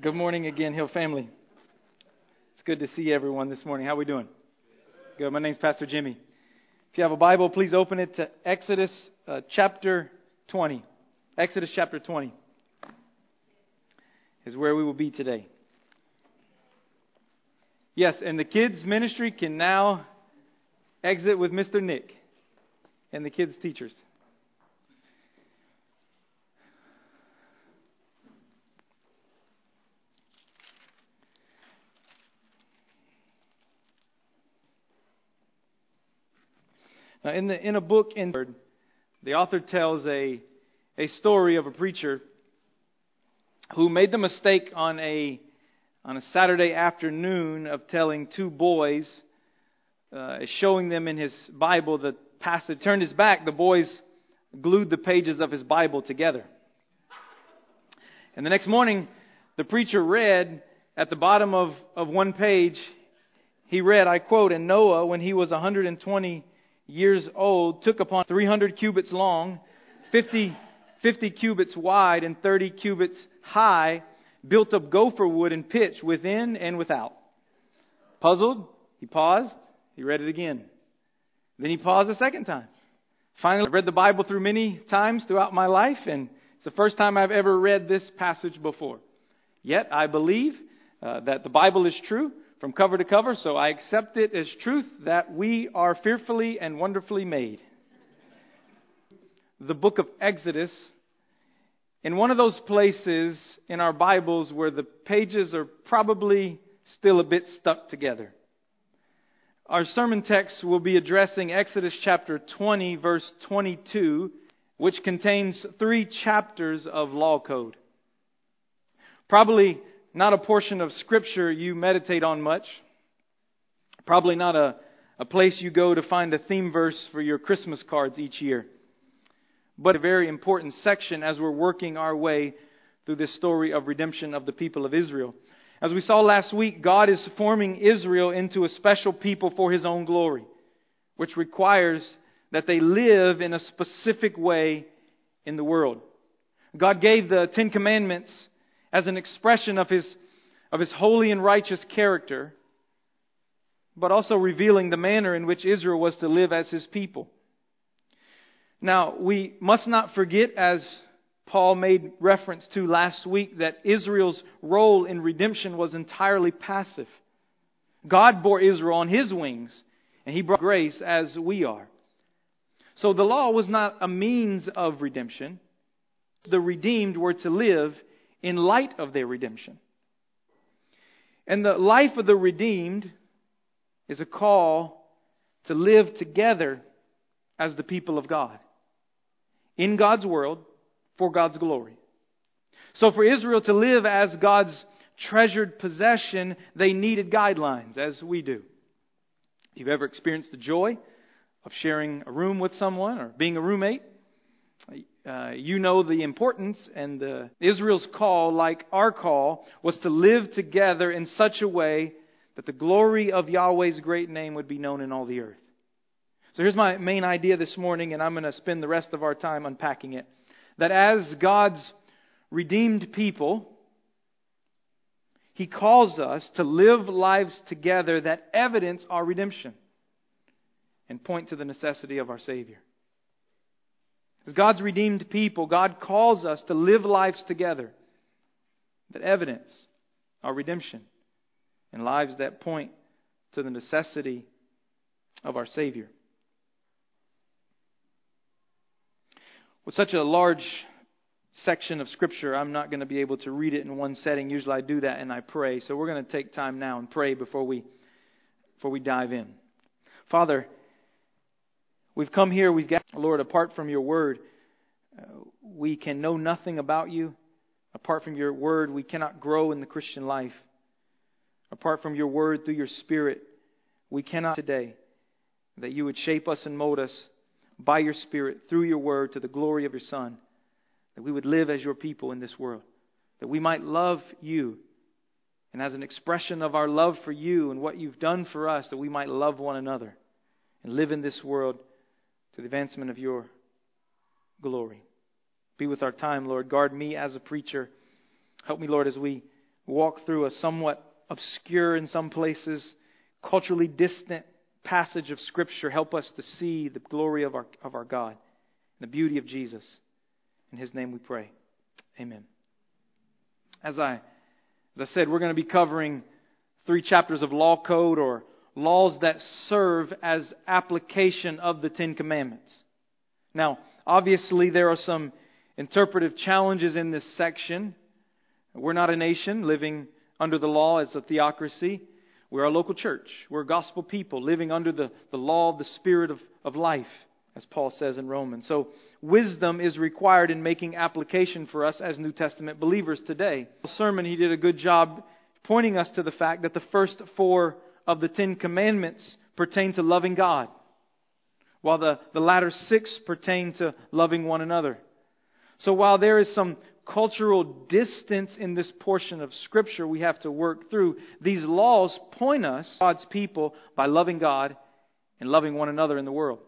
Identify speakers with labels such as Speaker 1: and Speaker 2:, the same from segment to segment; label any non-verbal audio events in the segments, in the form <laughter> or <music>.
Speaker 1: Good morning again, Hill family. It's good to see everyone this morning. How are we doing? Good. My name's Pastor Jimmy. If you have a Bible, please open it to Exodus uh, chapter 20. Exodus chapter 20 is where we will be today. Yes, and the kids' ministry can now exit with Mr. Nick and the kids' teachers. Now, in, the, in a book, in the author tells a, a story of a preacher who made the mistake on a, on a Saturday afternoon of telling two boys, uh, showing them in his Bible the passage, turned his back, the boys glued the pages of his Bible together. And the next morning, the preacher read at the bottom of, of one page, he read, I quote, And Noah, when he was 120 years old, took upon 300 cubits long, 50, 50 cubits wide, and 30 cubits high, built of gopher wood and pitch within and without. Puzzled, he paused, he read it again. Then he paused a second time. Finally, I've read the Bible through many times throughout my life, and it's the first time I've ever read this passage before. Yet I believe uh, that the Bible is true from cover to cover, so I accept it as truth that we are fearfully and wonderfully made. The book of Exodus, in one of those places in our Bibles where the pages are probably still a bit stuck together. Our sermon text will be addressing Exodus chapter 20, verse 22, which contains three chapters of law code. Probably not a portion of Scripture you meditate on much. Probably not a, a place you go to find a theme verse for your Christmas cards each year. But a very important section as we're working our way through this story of redemption of the people of Israel. As we saw last week, God is forming Israel into a special people for His own glory, which requires that they live in a specific way in the world. God gave the Ten Commandments as an expression of his, of his holy and righteous character, but also revealing the manner in which Israel was to live as his people. Now, we must not forget, as Paul made reference to last week, that Israel's role in redemption was entirely passive. God bore Israel on his wings, and he brought grace as we are. So the law was not a means of redemption. The redeemed were to live in light of their redemption. And the life of the redeemed is a call to live together as the people of God in God's world for God's glory. So for Israel to live as God's treasured possession, they needed guidelines, as we do. If you've ever experienced the joy of sharing a room with someone or being a roommate, uh, you know the importance and the, Israel's call, like our call, was to live together in such a way that the glory of Yahweh's great name would be known in all the earth. So here's my main idea this morning, and I'm going to spend the rest of our time unpacking it. That as God's redeemed people, He calls us to live lives together that evidence our redemption and point to the necessity of our Savior. As God's redeemed people, God calls us to live lives together that evidence our redemption and lives that point to the necessity of our Savior. With such a large section of Scripture, I'm not going to be able to read it in one setting. Usually I do that and I pray. So we're going to take time now and pray before we, before we dive in. Father, We've come here, we've got, Lord, apart from your word, uh, we can know nothing about you. Apart from your word, we cannot grow in the Christian life. Apart from your word, through your spirit, we cannot today. That you would shape us and mold us by your spirit through your word to the glory of your Son. That we would live as your people in this world. That we might love you. And as an expression of our love for you and what you've done for us, that we might love one another and live in this world to the advancement of your glory. Be with our time, Lord. Guard me as a preacher. Help me, Lord, as we walk through a somewhat obscure, in some places, culturally distant passage of Scripture. Help us to see the glory of our, of our God and the beauty of Jesus. In His name we pray. Amen. As I, as I said, we're going to be covering three chapters of law code or laws that serve as application of the Ten Commandments. Now, obviously, there are some interpretive challenges in this section. We're not a nation living under the law as a theocracy. We're a local church. We're a gospel people living under the, the law of the Spirit of, of life, as Paul says in Romans. So, wisdom is required in making application for us as New Testament believers today. The sermon, he did a good job pointing us to the fact that the first four of the Ten Commandments pertain to loving God, while the, the latter six pertain to loving one another. So while there is some cultural distance in this portion of Scripture we have to work through, these laws point us, God's people, by loving God and loving one another in the world.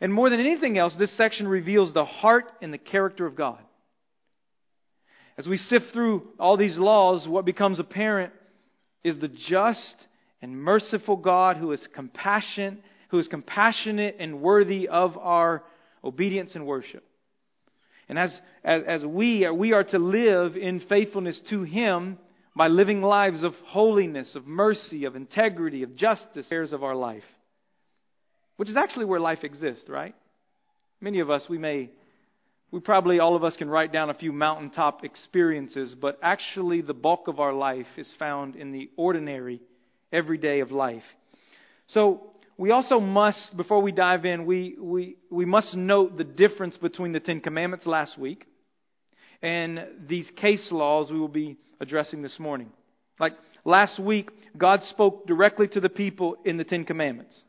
Speaker 1: And more than anything else, this section reveals the heart and the character of God. As we sift through all these laws, what becomes apparent is the just and merciful God who is compassionate, who is compassionate and worthy of our obedience and worship. And as, as, as we, we are to live in faithfulness to Him by living lives of holiness, of mercy, of integrity, of justice, affairs of our life. Which is actually where life exists, right? Many of us, we may we probably, all of us, can write down a few mountaintop experiences, but actually, the bulk of our life is found in the ordinary, everyday of life. So, we also must, before we dive in, we, we, we must note the difference between the Ten Commandments last week and these case laws we will be addressing this morning. Like last week, God spoke directly to the people in the Ten Commandments.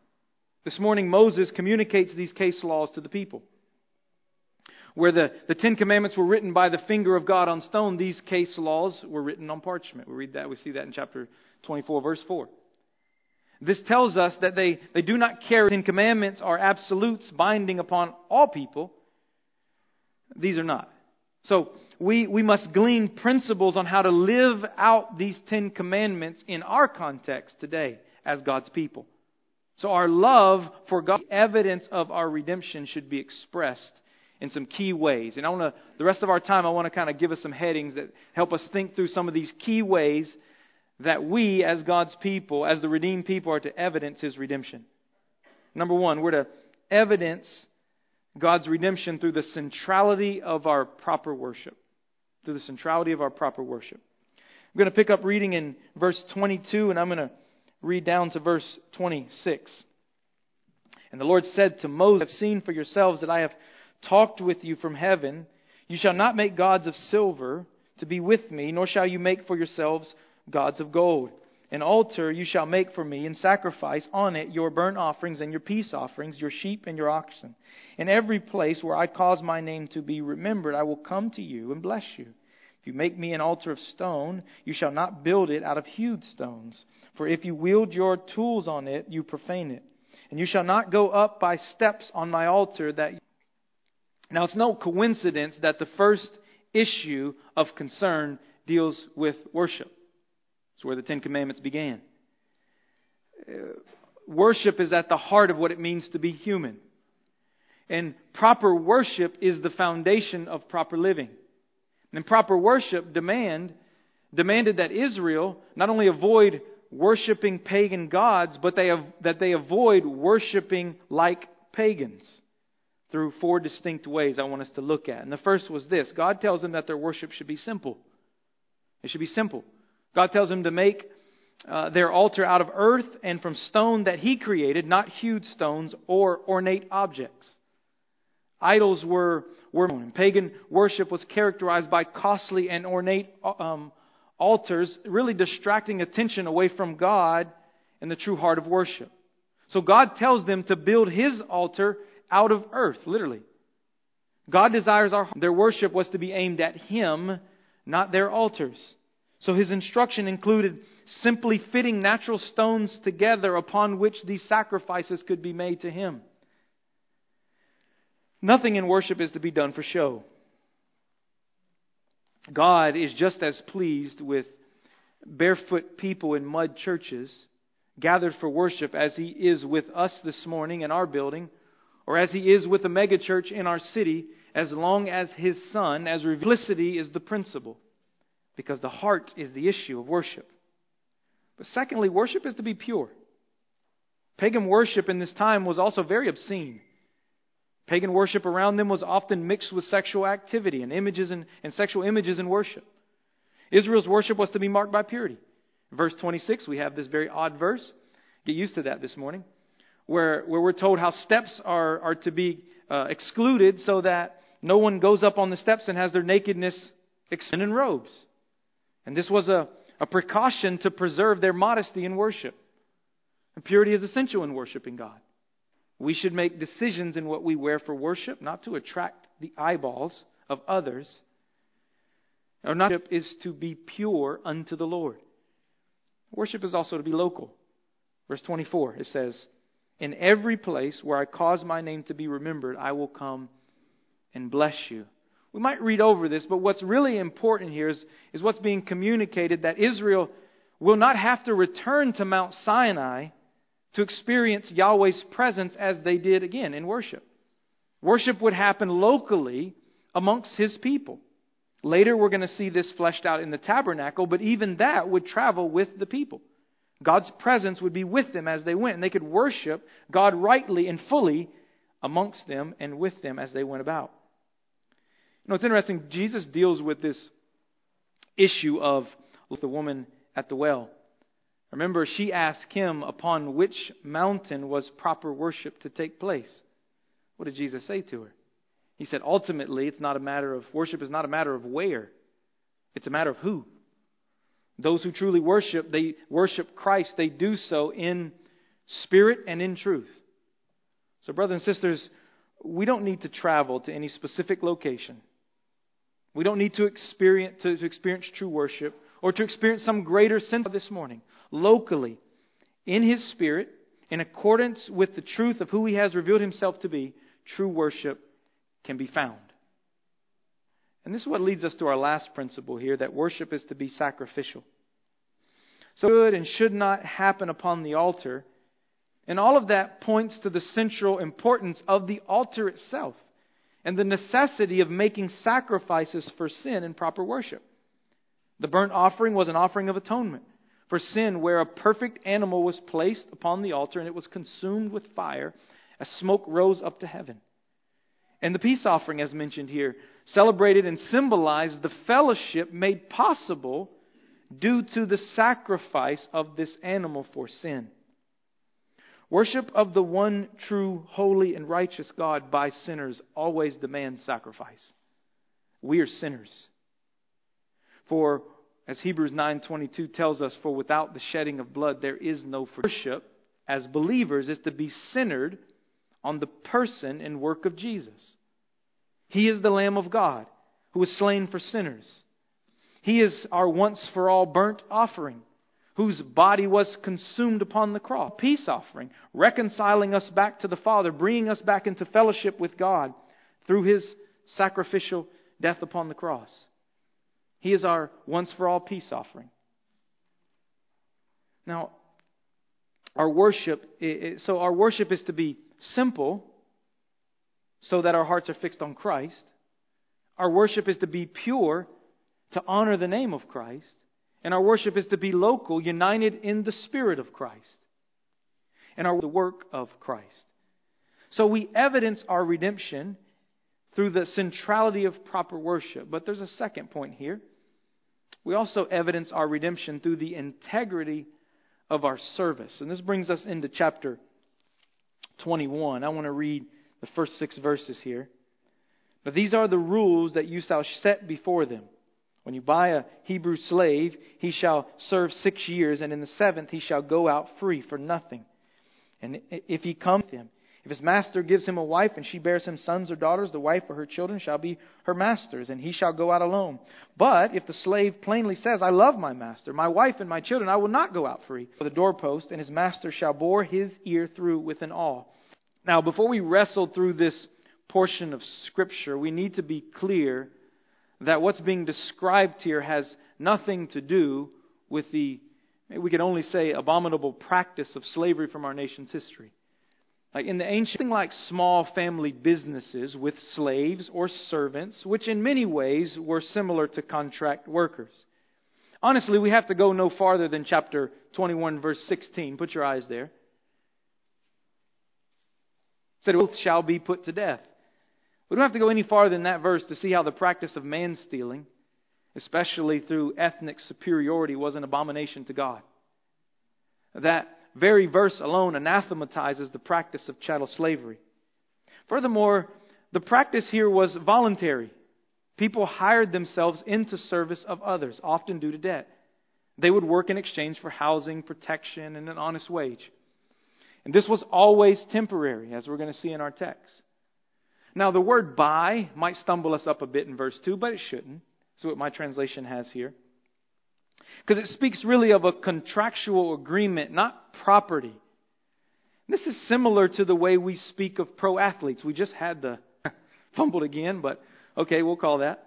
Speaker 1: This morning, Moses communicates these case laws to the people where the, the Ten Commandments were written by the finger of God on stone, these case laws were written on parchment. We read that, we see that in chapter 24, verse 4. This tells us that they, they do not carry Ten Commandments are absolutes binding upon all people. These are not. So we, we must glean principles on how to live out these Ten Commandments in our context today as God's people. So our love for God, evidence of our redemption, should be expressed in some key ways. And I want to, the rest of our time, I want to kind of give us some headings that help us think through some of these key ways that we, as God's people, as the redeemed people, are to evidence His redemption. Number one, we're to evidence God's redemption through the centrality of our proper worship. Through the centrality of our proper worship. I'm going to pick up reading in verse 22, and I'm going to read down to verse 26. And the Lord said to Moses, I have seen for yourselves that I have talked with you from heaven. You shall not make gods of silver to be with me, nor shall you make for yourselves gods of gold. An altar you shall make for me, and sacrifice on it your burnt offerings and your peace offerings, your sheep and your oxen. In every place where I cause my name to be remembered, I will come to you and bless you. If you make me an altar of stone, you shall not build it out of hewed stones. For if you wield your tools on it, you profane it. And you shall not go up by steps on my altar that now, it's no coincidence that the first issue of concern deals with worship. It's where the Ten Commandments began. Uh, worship is at the heart of what it means to be human. And proper worship is the foundation of proper living. And proper worship demand demanded that Israel not only avoid worshiping pagan gods, but they that they avoid worshiping like pagans through four distinct ways I want us to look at. And the first was this God tells them that their worship should be simple. It should be simple. God tells them to make uh, their altar out of earth and from stone that He created, not hewed stones or ornate objects. Idols were, were pagan worship was characterized by costly and ornate um, altars, really distracting attention away from God and the true heart of worship. So God tells them to build His altar out of earth, literally. God desires our their worship was to be aimed at him, not their altars. So his instruction included simply fitting natural stones together upon which these sacrifices could be made to him. Nothing in worship is to be done for show. God is just as pleased with barefoot people in mud churches gathered for worship as He is with us this morning in our building, or as He is with a megachurch in our city, as long as His Son, as simplicity is the principle, because the heart is the issue of worship. But secondly, worship is to be pure. Pagan worship in this time was also very obscene. Pagan worship around them was often mixed with sexual activity and images and, and sexual images in worship. Israel's worship was to be marked by purity. verse 26, we have this very odd verse. Get used to that this morning. Where, where we're told how steps are, are to be uh, excluded so that no one goes up on the steps and has their nakedness extended in robes. And this was a, a precaution to preserve their modesty in worship. And purity is essential in worshiping God. We should make decisions in what we wear for worship, not to attract the eyeballs of others. Our worship is to be pure unto the Lord. Worship is also to be local. Verse 24, it says, In every place where I cause my name to be remembered, I will come and bless you. We might read over this, but what's really important here is, is what's being communicated that Israel will not have to return to Mount Sinai to experience Yahweh's presence as they did again in worship. Worship would happen locally amongst his people. Later, we're going to see this fleshed out in the tabernacle, but even that would travel with the people. God's presence would be with them as they went, and they could worship God rightly and fully amongst them and with them as they went about. Know, it's interesting, Jesus deals with this issue of the woman at the well. Remember, she asked him upon which mountain was proper worship to take place. What did Jesus say to her? He said, ultimately, it's not a matter of worship is not a matter of where, it's a matter of who. Those who truly worship, they worship Christ. They do so in spirit and in truth. So, brothers and sisters, we don't need to travel to any specific location. We don't need to experience, to, to experience true worship or to experience some greater sense of this morning locally, in His Spirit, in accordance with the truth of who He has revealed Himself to be, true worship can be found. And this is what leads us to our last principle here that worship is to be sacrificial. So, good and should not happen upon the altar. And all of that points to the central importance of the altar itself and the necessity of making sacrifices for sin in proper worship. The burnt offering was an offering of atonement for sin, where a perfect animal was placed upon the altar and it was consumed with fire as smoke rose up to heaven. And the peace offering, as mentioned here, celebrated and symbolized the fellowship made possible due to the sacrifice of this animal for sin. Worship of the one true, holy, and righteous God by sinners always demands sacrifice. We are sinners. For as Hebrews 9:22 tells us, for without the shedding of blood there is no worship as believers is to be centered on the person and work of Jesus. He is the lamb of God who was slain for sinners. He is our once for all burnt offering whose body was consumed upon the cross. Peace offering, reconciling us back to the Father, bringing us back into fellowship with God through his sacrificial death upon the cross. He is our once for all peace offering. Now, our worship, so our worship is to be simple so that our hearts are fixed on Christ. Our worship is to be pure to honor the name of Christ. And our worship is to be local, united in the Spirit of Christ. And our the work of Christ. So we evidence our redemption through the centrality of proper worship. But there's a second point here. We also evidence our redemption through the integrity of our service. And this brings us into chapter 21. I want to read the first six verses here. But these are the rules that you shall set before them. When you buy a Hebrew slave, he shall serve six years, and in the seventh he shall go out free for nothing. And if he comes to him, if his master gives him a wife and she bears him sons or daughters, the wife or her children shall be her master's, and he shall go out alone. But if the slave plainly says, I love my master, my wife and my children, I will not go out free for the doorpost, and his master shall bore his ear through with an awl. Now, before we wrestle through this portion of Scripture, we need to be clear that what's being described here has nothing to do with the, we could only say, abominable practice of slavery from our nation's history. Like in the ancient, like small family businesses with slaves or servants, which in many ways were similar to contract workers. Honestly, we have to go no farther than chapter 21, verse 16. Put your eyes there. It said, Both shall be put to death. We don't have to go any farther than that verse to see how the practice of man stealing, especially through ethnic superiority, was an abomination to God. That very verse alone anathematizes the practice of chattel slavery. Furthermore, the practice here was voluntary. People hired themselves into service of others, often due to debt. They would work in exchange for housing, protection, and an honest wage. And this was always temporary, as we're going to see in our text. Now, the word buy might stumble us up a bit in verse 2, but it shouldn't. That's what my translation has here. Because it speaks really of a contractual agreement, not property. This is similar to the way we speak of pro athletes. We just had the <laughs> fumbled again, but okay, we'll call that.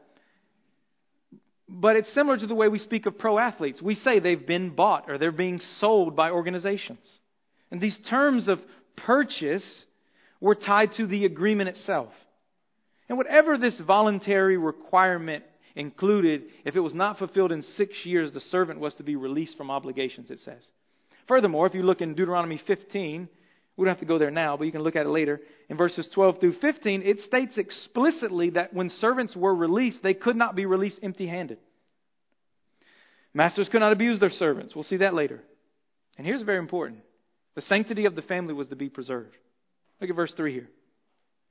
Speaker 1: But it's similar to the way we speak of pro athletes. We say they've been bought or they're being sold by organizations. And these terms of purchase were tied to the agreement itself. And whatever this voluntary requirement included, if it was not fulfilled in six years, the servant was to be released from obligations, it says. Furthermore, if you look in Deuteronomy 15, we don't have to go there now, but you can look at it later. In verses 12 through 15, it states explicitly that when servants were released, they could not be released empty handed. Masters could not abuse their servants. We'll see that later. And here's very important the sanctity of the family was to be preserved. Look at verse 3 here.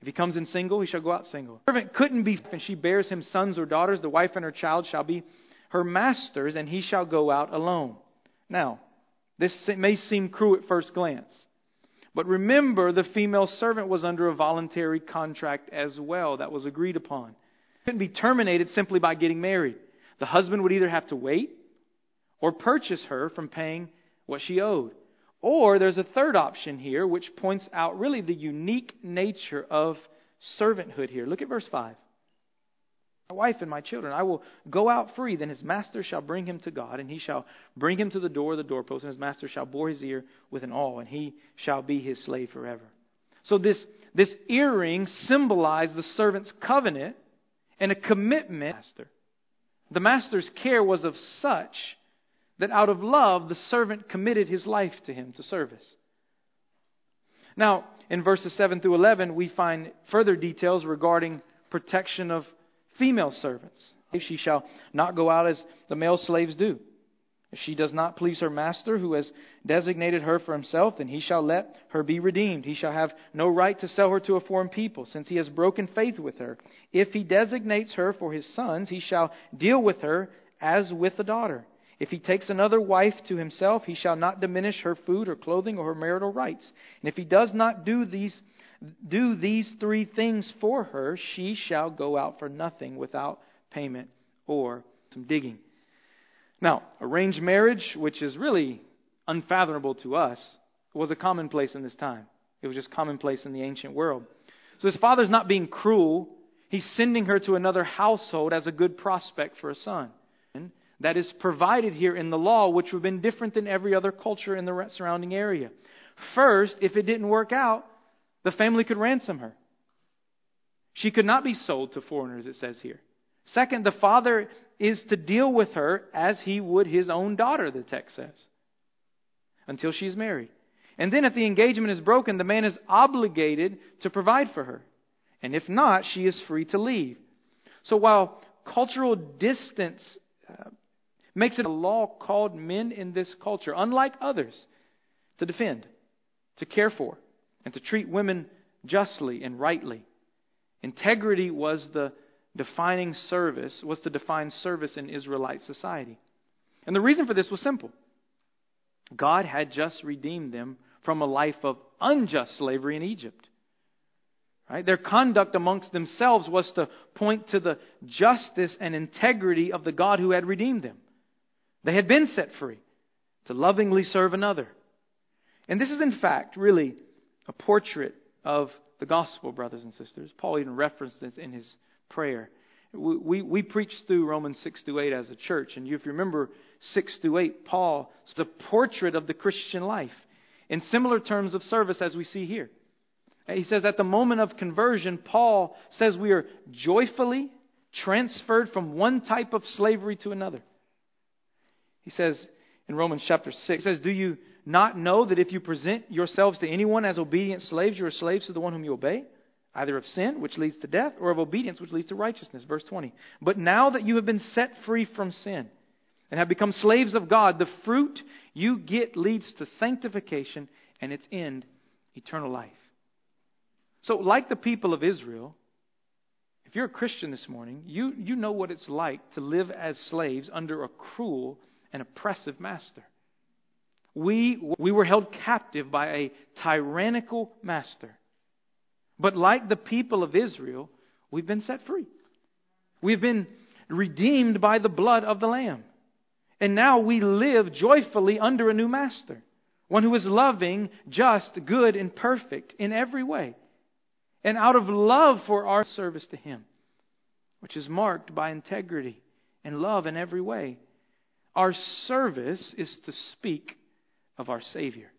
Speaker 1: If he comes in single, he shall go out single. Servant couldn't be, and she bears him sons or daughters, the wife and her child shall be her master's, and he shall go out alone. Now, this may seem cruel at first glance. But remember, the female servant was under a voluntary contract as well that was agreed upon. Couldn't be terminated simply by getting married. The husband would either have to wait or purchase her from paying what she owed. Or there's a third option here, which points out really the unique nature of servanthood here. Look at verse 5. My wife and my children, I will go out free. Then his master shall bring him to God, and he shall bring him to the door of the doorpost, and his master shall bore his ear with an awl, and he shall be his slave forever. So this, this earring symbolized the servant's covenant and a commitment. Master. The master's care was of such that out of love the servant committed his life to him to service. Now, in verses 7 through 11, we find further details regarding protection of female servants. She shall not go out as the male slaves do. If she does not please her master, who has designated her for himself, then he shall let her be redeemed. He shall have no right to sell her to a foreign people, since he has broken faith with her. If he designates her for his sons, he shall deal with her as with a daughter. If he takes another wife to himself, he shall not diminish her food or clothing or her marital rights. And if he does not do these, do these three things for her, she shall go out for nothing without payment or some digging. Now, arranged marriage, which is really unfathomable to us, was a commonplace in this time. It was just commonplace in the ancient world. So his father's not being cruel. He's sending her to another household as a good prospect for a son that is provided here in the law, which would have been different than every other culture in the surrounding area. First, if it didn't work out, the family could ransom her. She could not be sold to foreigners, it says here. Second, the father is to deal with her as he would his own daughter, the text says, until she's married. And then, if the engagement is broken, the man is obligated to provide for her. And if not, she is free to leave. So while cultural distance uh, makes it a law called men in this culture, unlike others, to defend, to care for, and to treat women justly and rightly. Integrity was the defining service, was to define service in Israelite society. And the reason for this was simple. God had just redeemed them from a life of unjust slavery in Egypt. Right? Their conduct amongst themselves was to point to the justice and integrity of the God who had redeemed them. They had been set free to lovingly serve another. And this is, in fact, really a portrait of the gospel, brothers and sisters. Paul even referenced this in his prayer. we, we, we preached through Romans 6 to 8 as a church. And if you remember 6 to 8, Paul, it's a portrait of the Christian life in similar terms of service as we see here. He says, at the moment of conversion, Paul says we are joyfully transferred from one type of slavery to another. He says in Romans chapter 6, he says, Do you not know that if you present yourselves to anyone as obedient slaves, you are slaves to the one whom you obey? Either of sin, which leads to death, or of obedience, which leads to righteousness. Verse 20. But now that you have been set free from sin and have become slaves of God, the fruit you get leads to sanctification and its end, eternal life. So, like the people of Israel, if you're a Christian this morning, you, you know what it's like to live as slaves under a cruel and oppressive master. We, we were held captive by a tyrannical master. But like the people of Israel, we've been set free. We've been redeemed by the blood of the Lamb. And now we live joyfully under a new master, one who is loving, just, good, and perfect in every way and out of love for our service to Him, which is marked by integrity and love in every way. Our service is to speak of our Savior,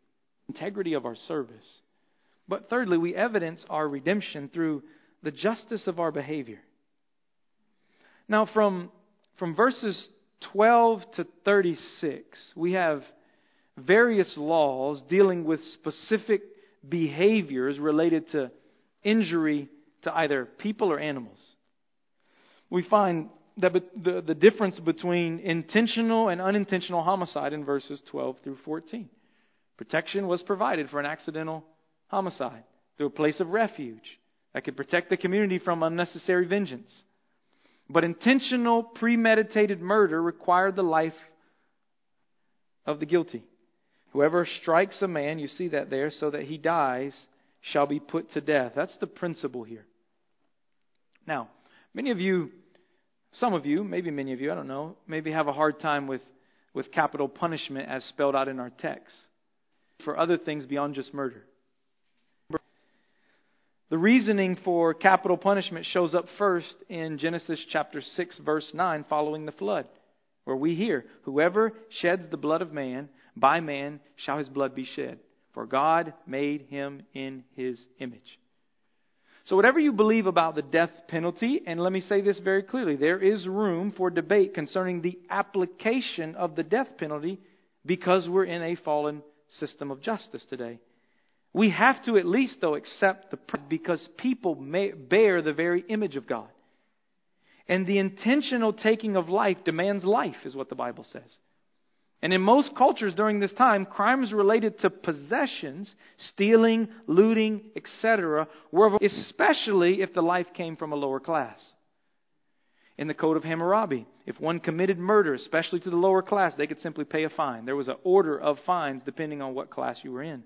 Speaker 1: integrity of our service. But thirdly, we evidence our redemption through the justice of our behavior. Now, from, from verses 12 to 36, we have various laws dealing with specific behaviors related to injury to either people or animals. We find that the, the difference between intentional and unintentional homicide in verses 12 through 14. Protection was provided for an accidental homicide through a place of refuge that could protect the community from unnecessary vengeance. But intentional, premeditated murder required the life of the guilty. Whoever strikes a man, you see that there, so that he dies, shall be put to death. That's the principle here. Now, many of you, some of you, maybe many of you, I don't know, maybe have a hard time with, with capital punishment as spelled out in our text for other things beyond just murder. The reasoning for capital punishment shows up first in Genesis chapter 6, verse 9, following the flood, where we hear, Whoever sheds the blood of man, by man shall his blood be shed for God made him in his image. So, whatever you believe about the death penalty, and let me say this very clearly, there is room for debate concerning the application of the death penalty because we're in a fallen system of justice today. We have to at least, though, accept the because people bear the very image of God. And the intentional taking of life demands life, is what the Bible says. And in most cultures during this time, crimes related to possessions, stealing, looting, etc., were especially if the life came from a lower class. In the Code of Hammurabi, if one committed murder, especially to the lower class, they could simply pay a fine. There was an order of fines depending on what class you were in.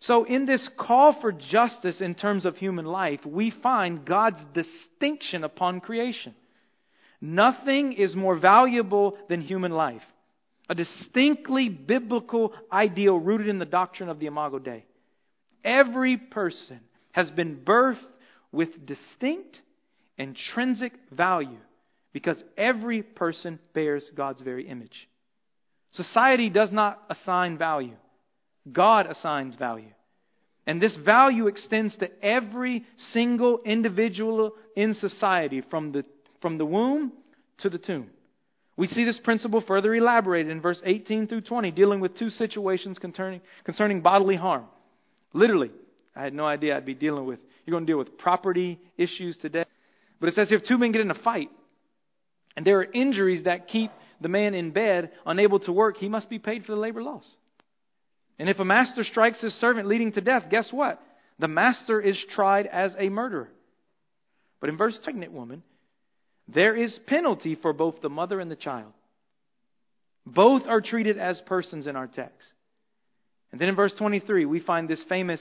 Speaker 1: So, in this call for justice in terms of human life, we find God's distinction upon creation. Nothing is more valuable than human life a distinctly biblical ideal rooted in the doctrine of the Imago Dei. Every person has been birthed with distinct, intrinsic value because every person bears God's very image. Society does not assign value, God assigns value. And this value extends to every single individual in society from the, from the womb to the tomb. We see this principle further elaborated in verse 18 through 20, dealing with two situations concerning, concerning bodily harm. Literally, I had no idea I'd be dealing with. You're going to deal with property issues today. But it says if two men get in a fight, and there are injuries that keep the man in bed, unable to work, he must be paid for the labor loss. And if a master strikes his servant leading to death, guess what? The master is tried as a murderer. But in verse pregnant woman, there is penalty for both the mother and the child. Both are treated as persons in our text. And then in verse 23, we find this famous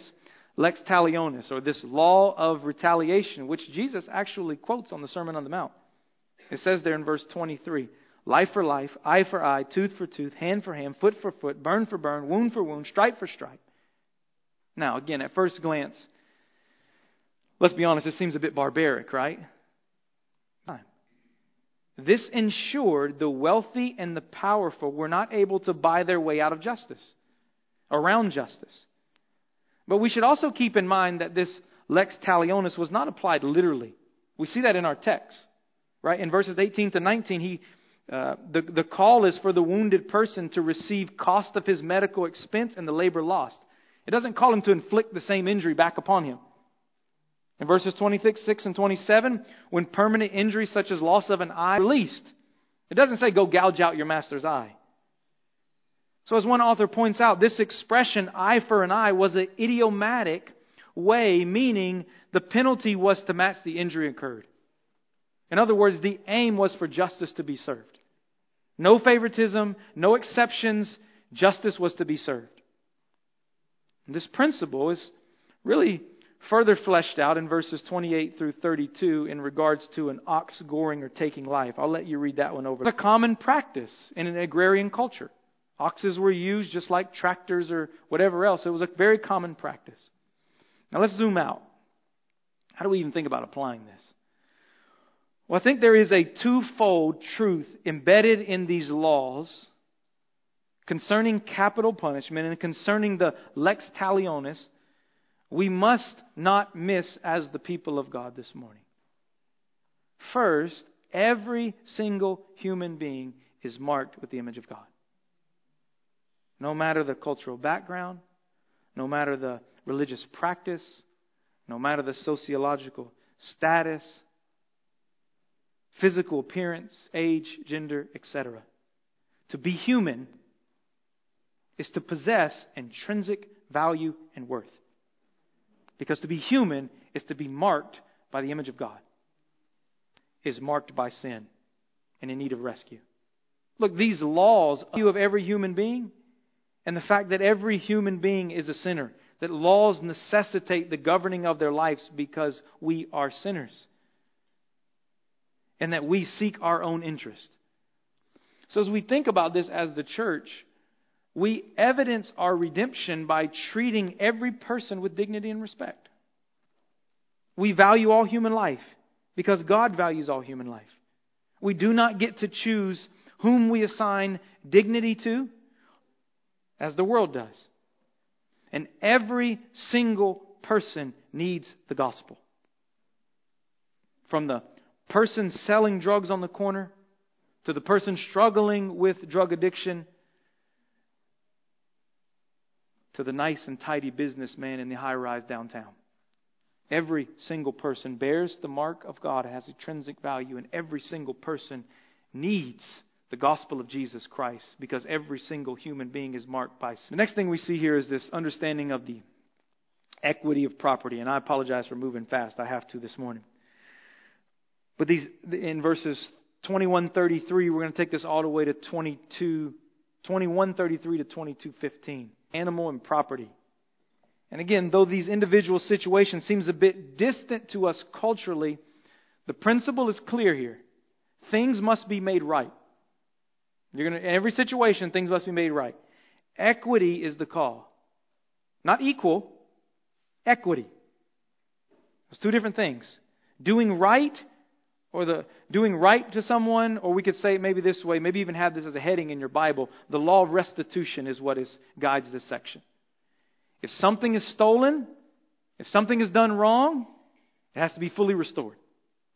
Speaker 1: lex talionis, or this law of retaliation, which Jesus actually quotes on the Sermon on the Mount. It says there in verse 23 life for life, eye for eye, tooth for tooth, hand for hand, foot for foot, burn for burn, wound for wound, stripe for stripe. Now, again, at first glance, let's be honest, it seems a bit barbaric, right? This ensured the wealthy and the powerful were not able to buy their way out of justice, around justice. But we should also keep in mind that this lex talionis was not applied literally. We see that in our text, right? In verses 18 to 19, he, uh, the, the call is for the wounded person to receive cost of his medical expense and the labor lost. It doesn't call him to inflict the same injury back upon him. In verses 26 6 and 27, when permanent injury such as loss of an eye released, it doesn't say go gouge out your master's eye. So, as one author points out, this expression, eye for an eye, was an idiomatic way, meaning the penalty was to match the injury incurred. In other words, the aim was for justice to be served. No favoritism, no exceptions, justice was to be served. And this principle is really further fleshed out in verses 28 through 32 in regards to an ox goring or taking life. I'll let you read that one over. It's a common practice in an agrarian culture. Oxes were used just like tractors or whatever else. It was a very common practice. Now let's zoom out. How do we even think about applying this? Well, I think there is a twofold truth embedded in these laws concerning capital punishment and concerning the lex talionis we must not miss as the people of God this morning. First, every single human being is marked with the image of God. No matter the cultural background, no matter the religious practice, no matter the sociological status, physical appearance, age, gender, etc. To be human is to possess intrinsic value and worth. Because to be human is to be marked by the image of God, is marked by sin and in need of rescue. Look, these laws of every human being and the fact that every human being is a sinner, that laws necessitate the governing of their lives because we are sinners and that we seek our own interest. So, as we think about this as the church, we evidence our redemption by treating every person with dignity and respect. We value all human life because God values all human life. We do not get to choose whom we assign dignity to, as the world does. And every single person needs the gospel. From the person selling drugs on the corner to the person struggling with drug addiction to the nice and tidy businessman in the high rise downtown. Every single person bears the mark of God, has intrinsic value, and every single person needs the gospel of Jesus Christ because every single human being is marked by sin. The next thing we see here is this understanding of the equity of property, and I apologize for moving fast. I have to this morning. But these in verses 21:33, we're going to take this all the way to 22 21:33 to 22:15 animal and property. And again, though these individual situations seems a bit distant to us culturally, the principle is clear here. Things must be made right. You're gonna, in every situation, things must be made right. Equity is the call. Not equal, equity. It's two different things. Doing right or the doing right to someone, or we could say it maybe this way, maybe even have this as a heading in your Bible. The law of restitution is what is, guides this section. If something is stolen, if something is done wrong, it has to be fully restored.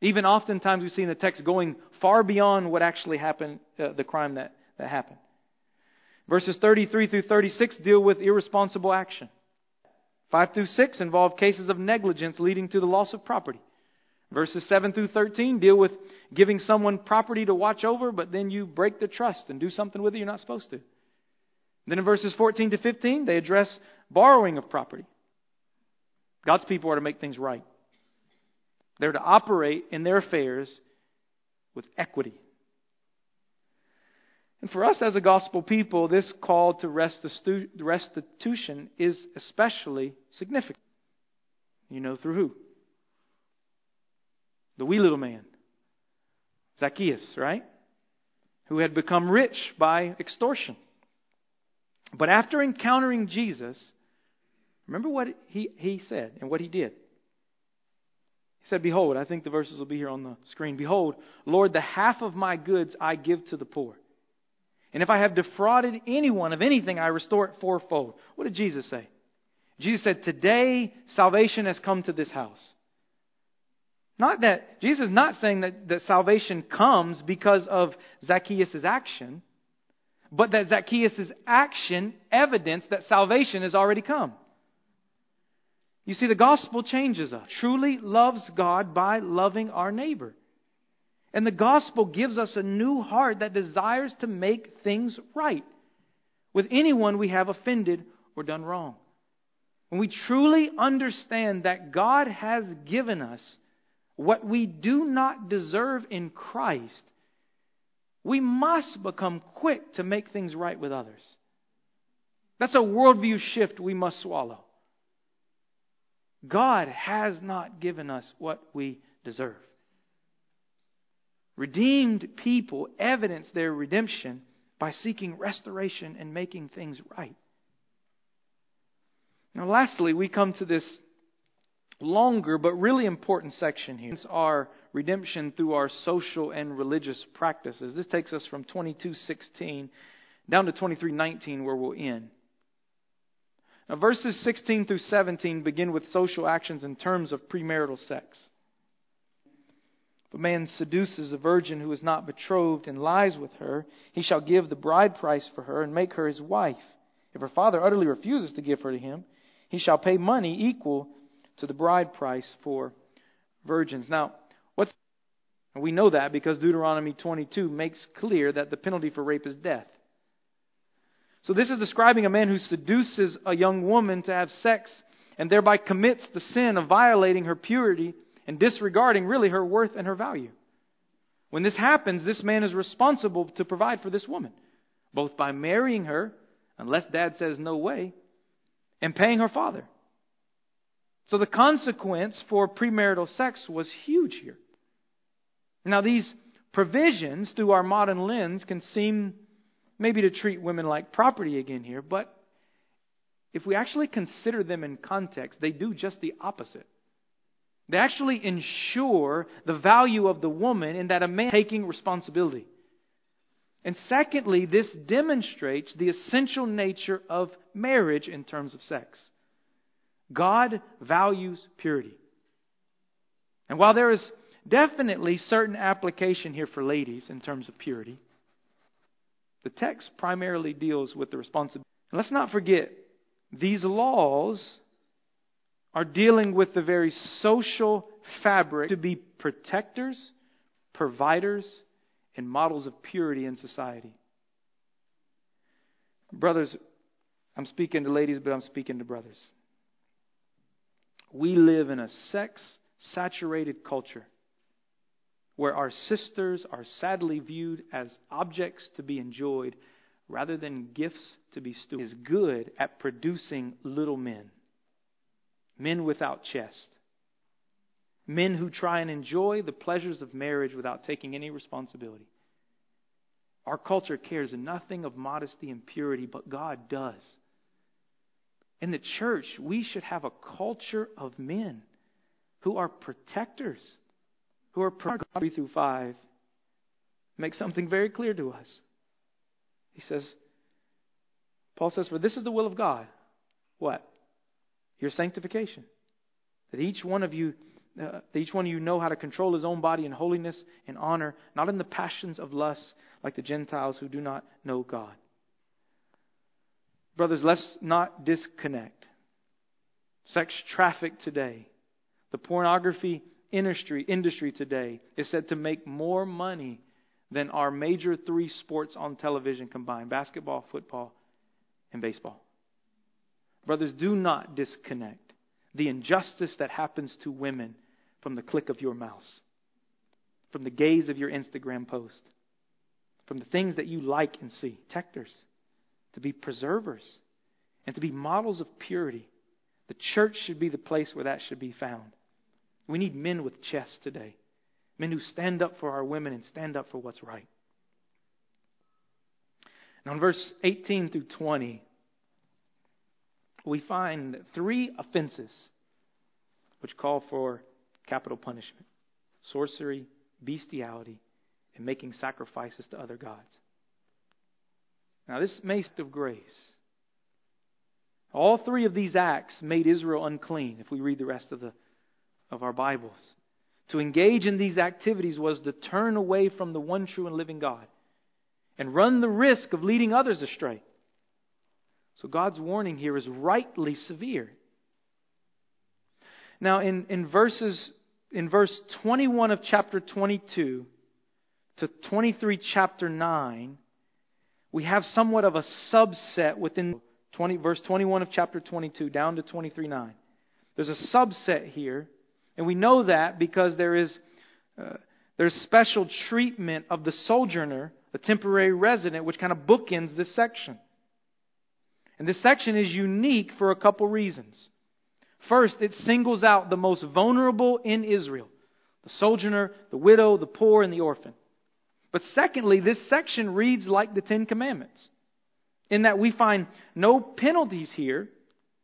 Speaker 1: Even oftentimes we see in the text going far beyond what actually happened, uh, the crime that, that happened. Verses 33 through 36 deal with irresponsible action. 5 through 6 involve cases of negligence leading to the loss of property. Verses 7 through 13 deal with giving someone property to watch over, but then you break the trust and do something with it you're not supposed to. Then in verses 14 to 15, they address borrowing of property. God's people are to make things right. They're to operate in their affairs with equity. And for us as a gospel people, this call to restitution is especially significant. You know through who? The wee little man, Zacchaeus, right? Who had become rich by extortion. But after encountering Jesus, remember what he, he said and what he did. He He said, Behold, I think the verses will be here on the screen. Behold, Lord, the half of my goods I give to the poor. And if I have defrauded anyone of anything, I restore it fourfold. What did Jesus say? Jesus said, Today salvation has come to this house. Not that, Jesus is not saying that, that salvation comes because of Zacchaeus' action, but that Zacchaeus' action evidence that salvation has already come. You see, the gospel changes us. Truly loves God by loving our neighbor. And the gospel gives us a new heart that desires to make things right with anyone we have offended or done wrong. When we truly understand that God has given us what we do not deserve in Christ, we must become quick to make things right with others. That's a worldview shift we must swallow. God has not given us what we deserve. Redeemed people evidence their redemption by seeking restoration and making things right. Now, lastly, we come to this longer but really important section here. Our redemption through our social and religious practices. This takes us from 22:16 down to 23:19 where we'll end. Now verses 16 through 17 begin with social actions in terms of premarital sex. If a man seduces a virgin who is not betrothed and lies with her, he shall give the bride price for her and make her his wife. If her father utterly refuses to give her to him, he shall pay money equal to the bride price for virgins. Now, what's we know that because Deuteronomy 22 makes clear that the penalty for rape is death. So this is describing a man who seduces a young woman to have sex and thereby commits the sin of violating her purity and disregarding really her worth and her value. When this happens, this man is responsible to provide for this woman, both by marrying her, unless dad says no way, and paying her father. So the consequence for premarital sex was huge here. Now, these provisions, through our modern lens, can seem maybe to treat women like property again here, but if we actually consider them in context, they do just the opposite. They actually ensure the value of the woman in that a man taking responsibility. And secondly, this demonstrates the essential nature of marriage in terms of sex. God values purity. And while there is definitely certain application here for ladies in terms of purity, the text primarily deals with the responsibility. let's not forget, these laws are dealing with the very social fabric to be protectors, providers, and models of purity in society. Brothers, I'm speaking to ladies, but I'm speaking to brothers. We live in a sex saturated culture where our sisters are sadly viewed as objects to be enjoyed rather than gifts to be stewarded, is good at producing little men, men without chest, men who try and enjoy the pleasures of marriage without taking any responsibility. Our culture cares nothing of modesty and purity, but God does. In the church, we should have a culture of men who are protectors, who are 3 through 5 make something very clear to us. He says, Paul says, For this is the will of God. What? Your sanctification. That each one of you uh, that each one of you know how to control his own body in holiness and honor, not in the passions of lust like the Gentiles who do not know God. Brothers, let's not disconnect. Sex traffic today, the pornography industry, industry today is said to make more money than our major three sports on television combined basketball, football, and baseball. Brothers, do not disconnect the injustice that happens to women from the click of your mouse, from the gaze of your Instagram post, from the things that you like and see. Protectors to be preservers, and to be models of purity. The church should be the place where that should be found. We need men with chests today, men who stand up for our women and stand up for what's right. Now, in verse 18 through 20, we find three offenses which call for capital punishment sorcery, bestiality, and making sacrifices to other gods. Now, this may of grace. All three of these acts made Israel unclean, if we read the rest of, the, of our Bibles. To engage in these activities was to turn away from the one true and living God and run the risk of leading others astray. So God's warning here is rightly severe. Now, in, in verses in verse 21 of chapter 22 to 23 chapter 9, we have somewhat of a subset within 20, verse 21 of chapter 22 down to 23.9. There's a subset here, and we know that because there is uh, there's special treatment of the sojourner, the temporary resident, which kind of bookends this section. And this section is unique for a couple reasons. First, it singles out the most vulnerable in Israel the sojourner, the widow, the poor, and the orphan. But secondly, this section reads like the Ten Commandments, in that we find no penalties here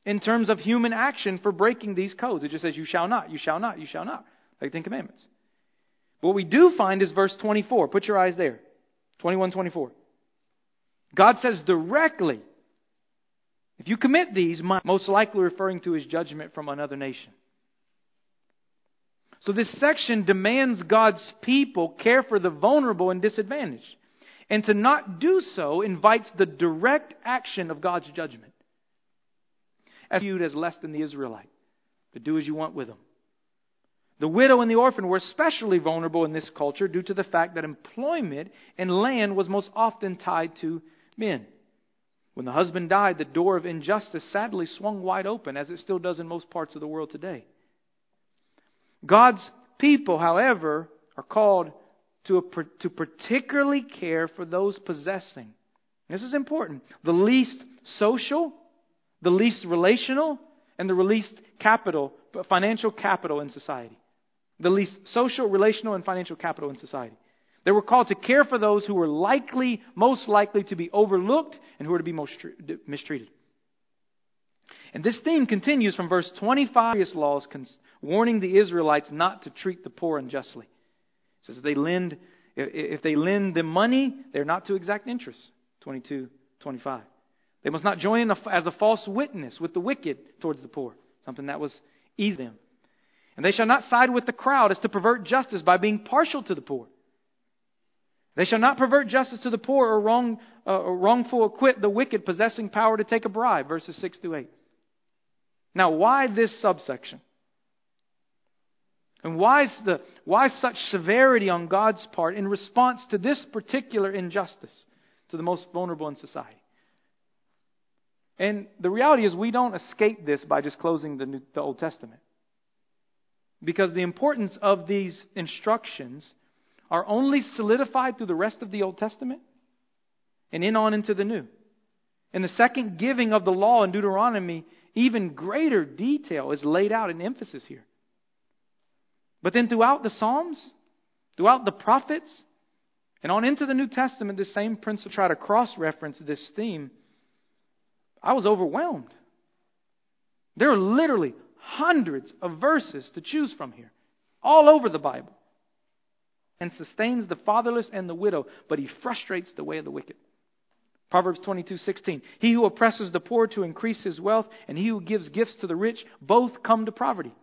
Speaker 1: in terms of human action for breaking these codes. It just says, You shall not, you shall not, you shall not, like the Ten Commandments. What we do find is verse 24. Put your eyes there. 21 24. God says directly, if you commit these, most likely referring to his judgment from another nation. So this section demands God's people care for the vulnerable and disadvantaged. And to not do so invites the direct action of God's judgment. As viewed as less than the Israelite. To do as you want with them. The widow and the orphan were especially vulnerable in this culture due to the fact that employment and land was most often tied to men. When the husband died, the door of injustice sadly swung wide open, as it still does in most parts of the world today. God's people, however, are called to, a, to particularly care for those possessing. This is important. The least social, the least relational, and the least capital, financial capital in society. The least social, relational, and financial capital in society. They were called to care for those who were likely, most likely to be overlooked and who were to be most mistreated. And this theme continues from verse 25 laws warning the Israelites not to treat the poor unjustly. It says if they lend if they lend them money, they're not to exact interest. 22, 25. They must not join in as a false witness with the wicked towards the poor, something that was easy them. And they shall not side with the crowd as to pervert justice by being partial to the poor. They shall not pervert justice to the poor or, wrong, uh, or wrongful acquit the wicked possessing power to take a bribe, verses 6 to 8. Now, why this subsection? And why, is the, why such severity on God's part in response to this particular injustice to the most vulnerable in society? And the reality is, we don't escape this by just closing the, New, the Old Testament. Because the importance of these instructions are only solidified through the rest of the Old Testament and in on into the New. In the second giving of the law in Deuteronomy, even greater detail is laid out in emphasis here. But then throughout the Psalms, throughout the prophets, and on into the New Testament, this same principle try to cross reference this theme. I was overwhelmed. There are literally hundreds of verses to choose from here, all over the Bible and sustains the fatherless and the widow, but he frustrates the way of the wicked. Proverbs 22:16 He who oppresses the poor to increase his wealth and he who gives gifts to the rich both come to poverty.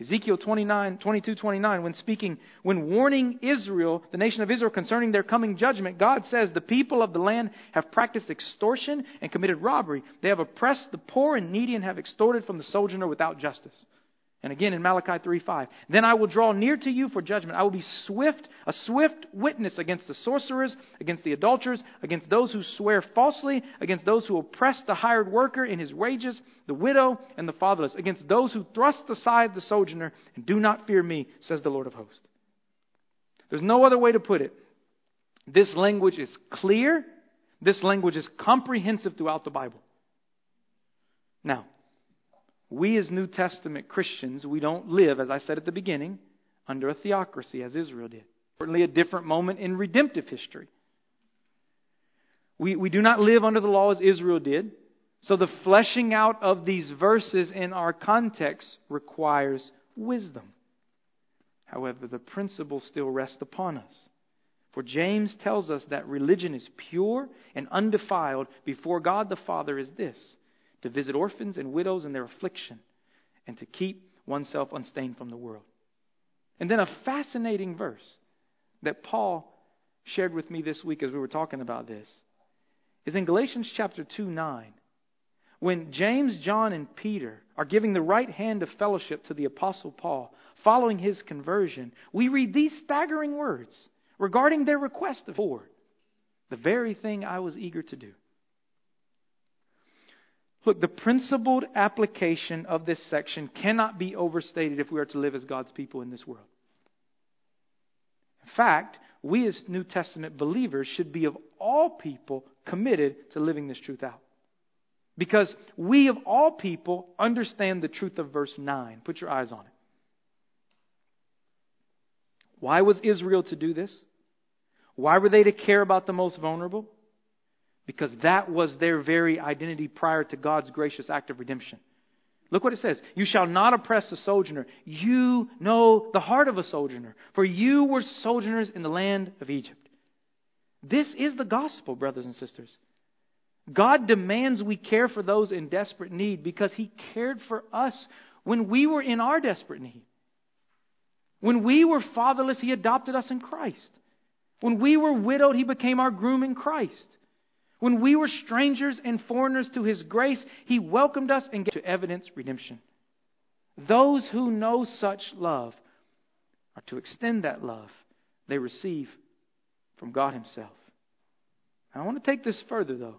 Speaker 1: Ezekiel 29, 22, 29, when speaking, when warning Israel, the nation of Israel, concerning their coming judgment, God says, The people of the land have practiced extortion and committed robbery. They have oppressed the poor and needy and have extorted from the sojourner without justice. And again in Malachi 3:5, then I will draw near to you for judgment. I will be swift, a swift witness against the sorcerers, against the adulterers, against those who swear falsely, against those who oppress the hired worker in his wages, the widow and the fatherless, against those who thrust aside the sojourner and do not fear me, says the Lord of hosts. There's no other way to put it. This language is clear. This language is comprehensive throughout the Bible. Now, we as New Testament Christians, we don't live, as I said at the beginning, under a theocracy as Israel did. Certainly a different moment in redemptive history. We, we do not live under the law as Israel did. So the fleshing out of these verses in our context requires wisdom. However, the principle still rests upon us. For James tells us that religion is pure and undefiled before God the Father is this to visit orphans and widows in their affliction and to keep oneself unstained from the world. And then a fascinating verse that Paul shared with me this week as we were talking about this is in Galatians chapter 2 9. When James, John, and Peter are giving the right hand of fellowship to the Apostle Paul following his conversion, we read these staggering words regarding their request of for the very thing I was eager to do. Look, the principled application of this section cannot be overstated if we are to live as God's people in this world. In fact, we as New Testament believers should be of all people committed to living this truth out. Because we of all people understand the truth of verse 9. Put your eyes on it. Why was Israel to do this? Why were they to care about the most vulnerable? Because that was their very identity prior to God's gracious act of redemption. Look what it says. You shall not oppress a sojourner. You know the heart of a sojourner, for you were sojourners in the land of Egypt. This is the gospel, brothers and sisters. God demands we care for those in desperate need because He cared for us when we were in our desperate need. When we were fatherless, He adopted us in Christ. When we were widowed, He became our groom in Christ. When we were strangers and foreigners to His grace, He welcomed us and gave to evidence redemption. Those who know such love are to extend that love they receive from God Himself. I want to take this further, though.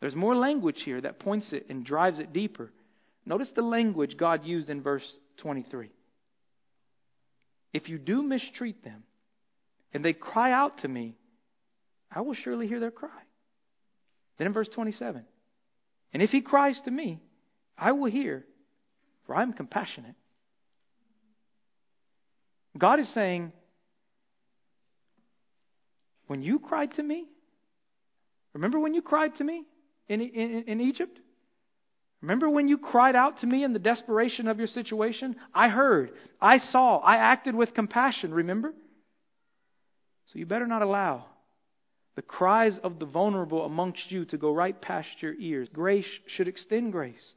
Speaker 1: There's more language here that points it and drives it deeper. Notice the language God used in verse 23. If you do mistreat them, and they cry out to me, I will surely hear their cry. Then in verse 27, and if he cries to me, I will hear, for I am compassionate. God is saying, when you cried to me, remember when you cried to me in, in, in Egypt? Remember when you cried out to me in the desperation of your situation? I heard, I saw, I acted with compassion, remember? So you better not allow the cries of the vulnerable amongst you to go right past your ears. Grace should extend grace.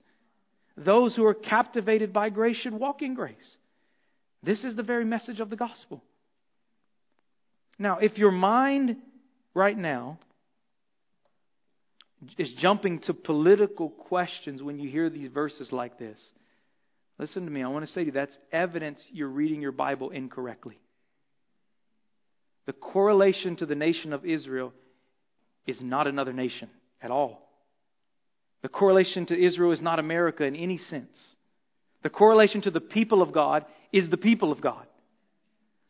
Speaker 1: Those who are captivated by grace should walk in grace. This is the very message of the gospel. Now, if your mind right now is jumping to political questions when you hear these verses like this, listen to me. I want to say to you that's evidence you're reading your Bible incorrectly. The correlation to the nation of Israel is not another nation at all. The correlation to Israel is not America in any sense. The correlation to the people of God is the people of God.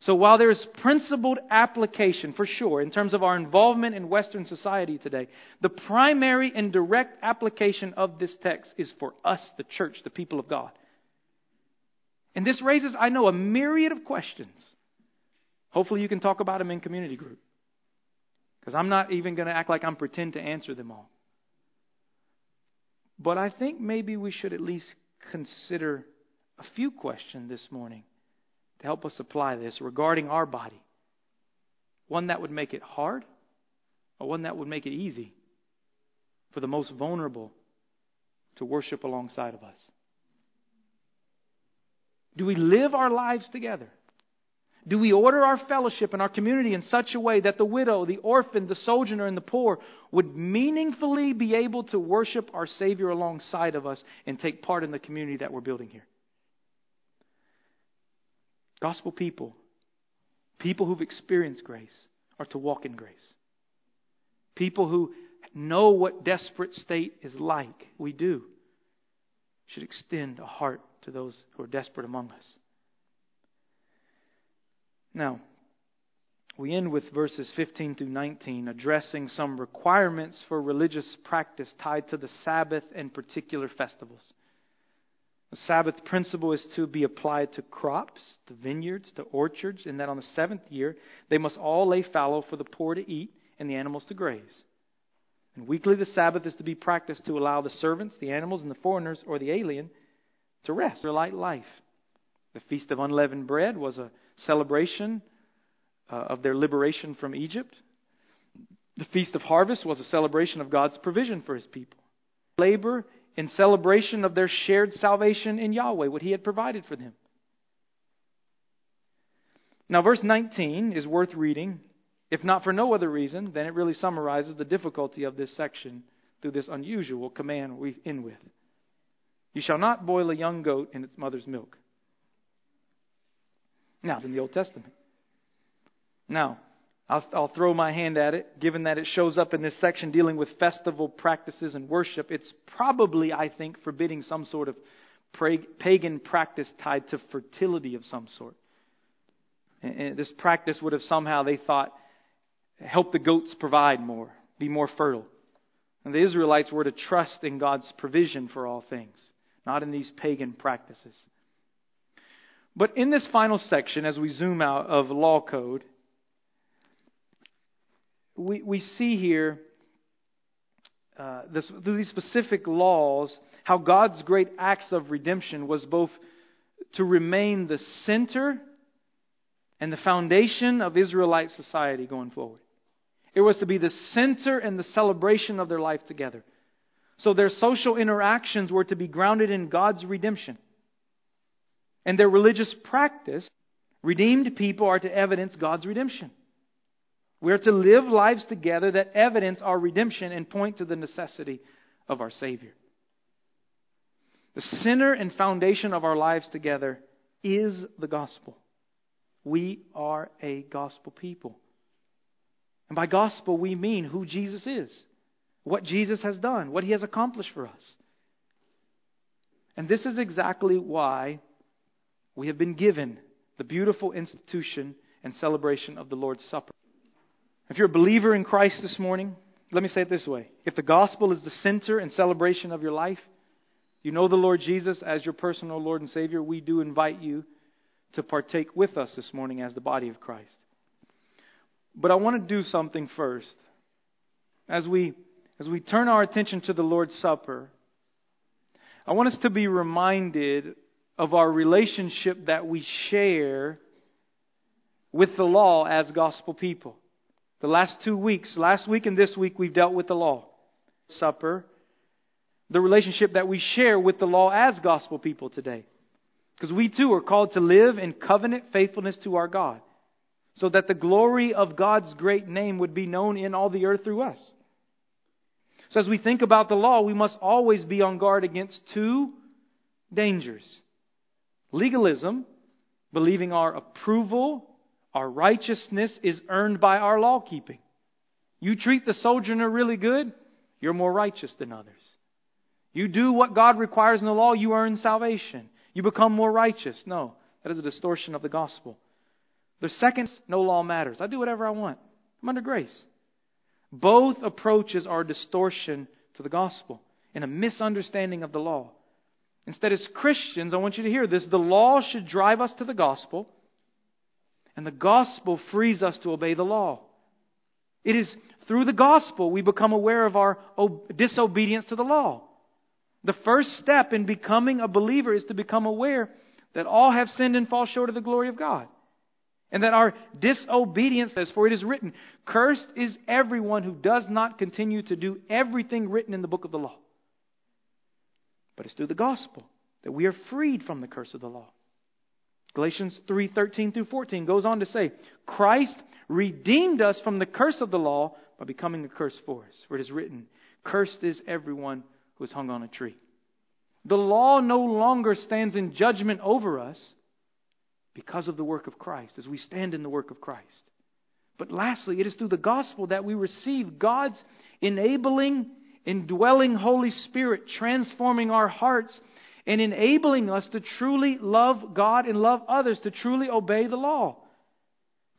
Speaker 1: So while there's principled application for sure in terms of our involvement in Western society today, the primary and direct application of this text is for us, the church, the people of God. And this raises, I know, a myriad of questions. Hopefully, you can talk about them in community group. Because I'm not even going to act like I'm pretend to answer them all. But I think maybe we should at least consider a few questions this morning to help us apply this regarding our body. One that would make it hard, or one that would make it easy for the most vulnerable to worship alongside of us. Do we live our lives together? Do we order our fellowship and our community in such a way that the widow, the orphan, the sojourner, and the poor would meaningfully be able to worship our Savior alongside of us and take part in the community that we're building here? Gospel people, people who've experienced grace, are to walk in grace. People who know what desperate state is like, we do, should extend a heart to those who are desperate among us. Now, we end with verses 15 through 19 addressing some requirements for religious practice tied to the Sabbath and particular festivals. The Sabbath principle is to be applied to crops, to vineyards, to orchards, and that on the seventh year they must all lay fallow for the poor to eat and the animals to graze. And weekly the Sabbath is to be practiced to allow the servants, the animals, and the foreigners or the alien to rest their light life. The Feast of Unleavened Bread was a celebration uh, of their liberation from Egypt. The Feast of Harvest was a celebration of God's provision for his people. Labor in celebration of their shared salvation in Yahweh, what he had provided for them. Now, verse 19 is worth reading, if not for no other reason, then it really summarizes the difficulty of this section through this unusual command we end with. You shall not boil a young goat in its mother's milk. Now, it's in the Old Testament. Now, I'll, I'll, throw my hand at it. Given that it shows up in this section dealing with festival practices and worship, it's probably, I think, forbidding some sort of pagan practice tied to fertility of some sort. And this practice would have somehow, they thought, helped the goats provide more, be more fertile. And the Israelites were to trust in God's provision for all things, not in these pagan practices. But in this final section, as we zoom out of law code, we, we see here uh, this, through these specific laws how God's great acts of redemption was both to remain the center and the foundation of Israelite society going forward. It was to be the center and the celebration of their life together. So their social interactions were to be grounded in God's redemption. And their religious practice, redeemed people are to evidence God's redemption. We are to live lives together that evidence our redemption and point to the necessity of our Savior. The center and foundation of our lives together is the gospel. We are a gospel people. And by gospel, we mean who Jesus is, what Jesus has done, what he has accomplished for us. And this is exactly why we have been given the beautiful institution and celebration of the Lord's Supper. If you're a believer in Christ this morning, let me say it this way. If the gospel is the center and celebration of your life, you know the Lord Jesus as your personal Lord and Savior, we do invite you to partake with us this morning as the body of Christ. But I want to do something first. As we, as we turn our attention to the Lord's Supper, I want us to be reminded of our relationship that we share with the law as gospel people. The last two weeks, last week and this week, we've dealt with the law. Supper. The relationship that we share with the law as gospel people today. Because we too are called to live in covenant faithfulness to our God. So that the glory of God's great name would be known in all the earth through us. So as we think about the law, we must always be on guard against two dangers. Legalism, believing our approval our righteousness is earned by our law keeping. You treat the sojourner really good, you're more righteous than others. You do what God requires in the law, you earn salvation. You become more righteous. No, that is a distortion of the gospel. The second, no law matters. I do whatever I want. I'm under grace. Both approaches are a distortion to the gospel and a misunderstanding of the law. Instead, as Christians, I want you to hear this the law should drive us to the gospel and the gospel frees us to obey the law. It is through the gospel we become aware of our disobedience to the law. The first step in becoming a believer is to become aware that all have sinned and fall short of the glory of God. And that our disobedience says, for it is written, Cursed is everyone who does not continue to do everything written in the book of the law. But it's through the gospel that we are freed from the curse of the law. Galatians 3:13 through 14 goes on to say, Christ redeemed us from the curse of the law by becoming a curse for us. For it is written, Cursed is everyone who is hung on a tree. The law no longer stands in judgment over us because of the work of Christ, as we stand in the work of Christ. But lastly, it is through the gospel that we receive God's enabling, indwelling Holy Spirit, transforming our hearts and enabling us to truly love God and love others, to truly obey the law.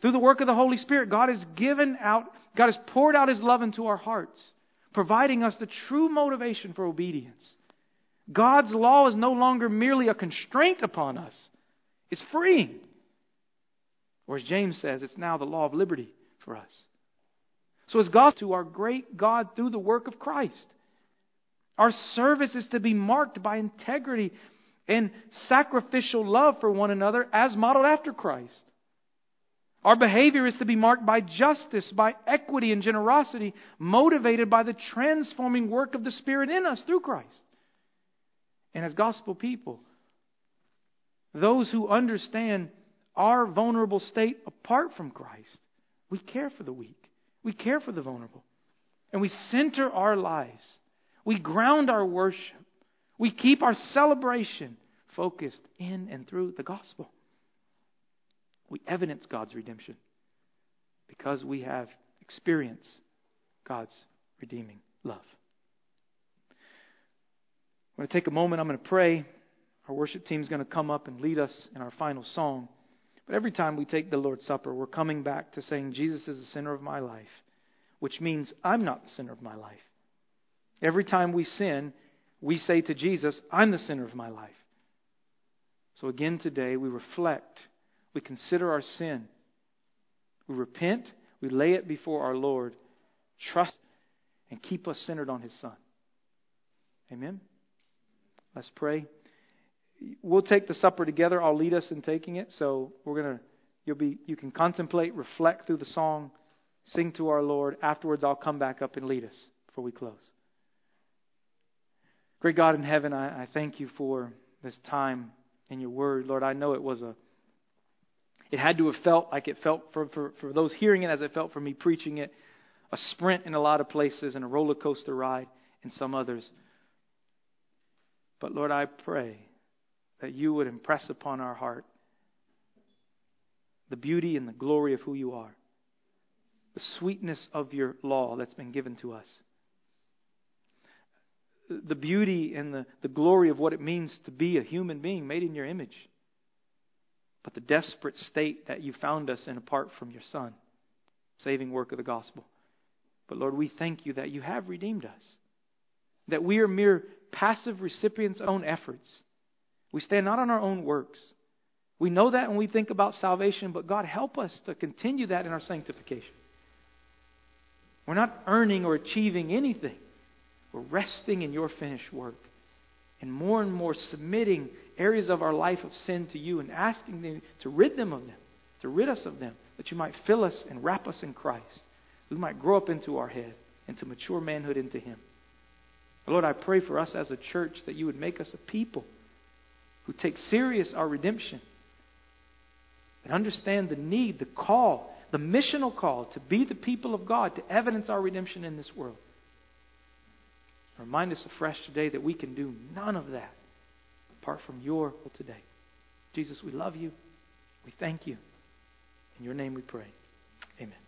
Speaker 1: Through the work of the Holy Spirit, God has given out, God has poured out His love into our hearts, providing us the true motivation for obedience. God's law is no longer merely a constraint upon us, it's freeing. Or as James says, it's now the law of liberty for us. So as God to our great God through the work of Christ. Our service is to be marked by integrity and sacrificial love for one another as modeled after Christ. Our behavior is to be marked by justice, by equity and generosity, motivated by the transforming work of the Spirit in us through Christ. And as gospel people, those who understand our vulnerable state apart from Christ, we care for the weak, we care for the vulnerable, and we center our lives, we ground our worship, we keep our celebration focused in and through the gospel. We evidence God's redemption because we have experienced God's redeeming love. I'm going to take a moment. I'm going to pray. Our worship team is going to come up and lead us in our final song. But every time we take the Lord's Supper, we're coming back to saying, Jesus is the center of my life, which means I'm not the center of my life. Every time we sin, we say to Jesus, I'm the center of my life. So again today, we reflect, we consider our sin, we repent, we lay it before our Lord, trust, and keep us centered on His Son. Amen? Let's pray. We'll take the supper together. I'll lead us in taking it. So we're gonna you'll be you can contemplate, reflect through the song, sing to our Lord. Afterwards I'll come back up and lead us before we close. Great God in heaven, I, I thank you for this time in your word. Lord, I know it was a it had to have felt like it felt for, for, for those hearing it as it felt for me preaching it, a sprint in a lot of places and a roller coaster ride in some others. But Lord, I pray that you would impress upon our heart the beauty and the glory of who you are, the sweetness of your law that's been given to us, the beauty and the, the glory of what it means to be a human being made in your image, but the desperate state that you found us in apart from your Son, saving work of the gospel. But Lord, we thank you that you have redeemed us, that we are mere passive recipients own efforts. We stand not on our own works. We know that when we think about salvation, but God, help us to continue that in our sanctification. We're not earning or achieving anything. We're resting in your finished work and more and more submitting areas of our life of sin to you and asking you to rid them of them, to rid us of them, that you might fill us and wrap us in Christ. We might grow up into our head, into mature manhood into Him. Lord, I pray for us as a church that you would make us a people who take serious our redemption and understand the need, the call, the missional call to be the people of God, to evidence our redemption in this world. Remind us afresh today that we can do none of that apart from your will today. Jesus, we love you. We thank you. In your name we pray. Amen.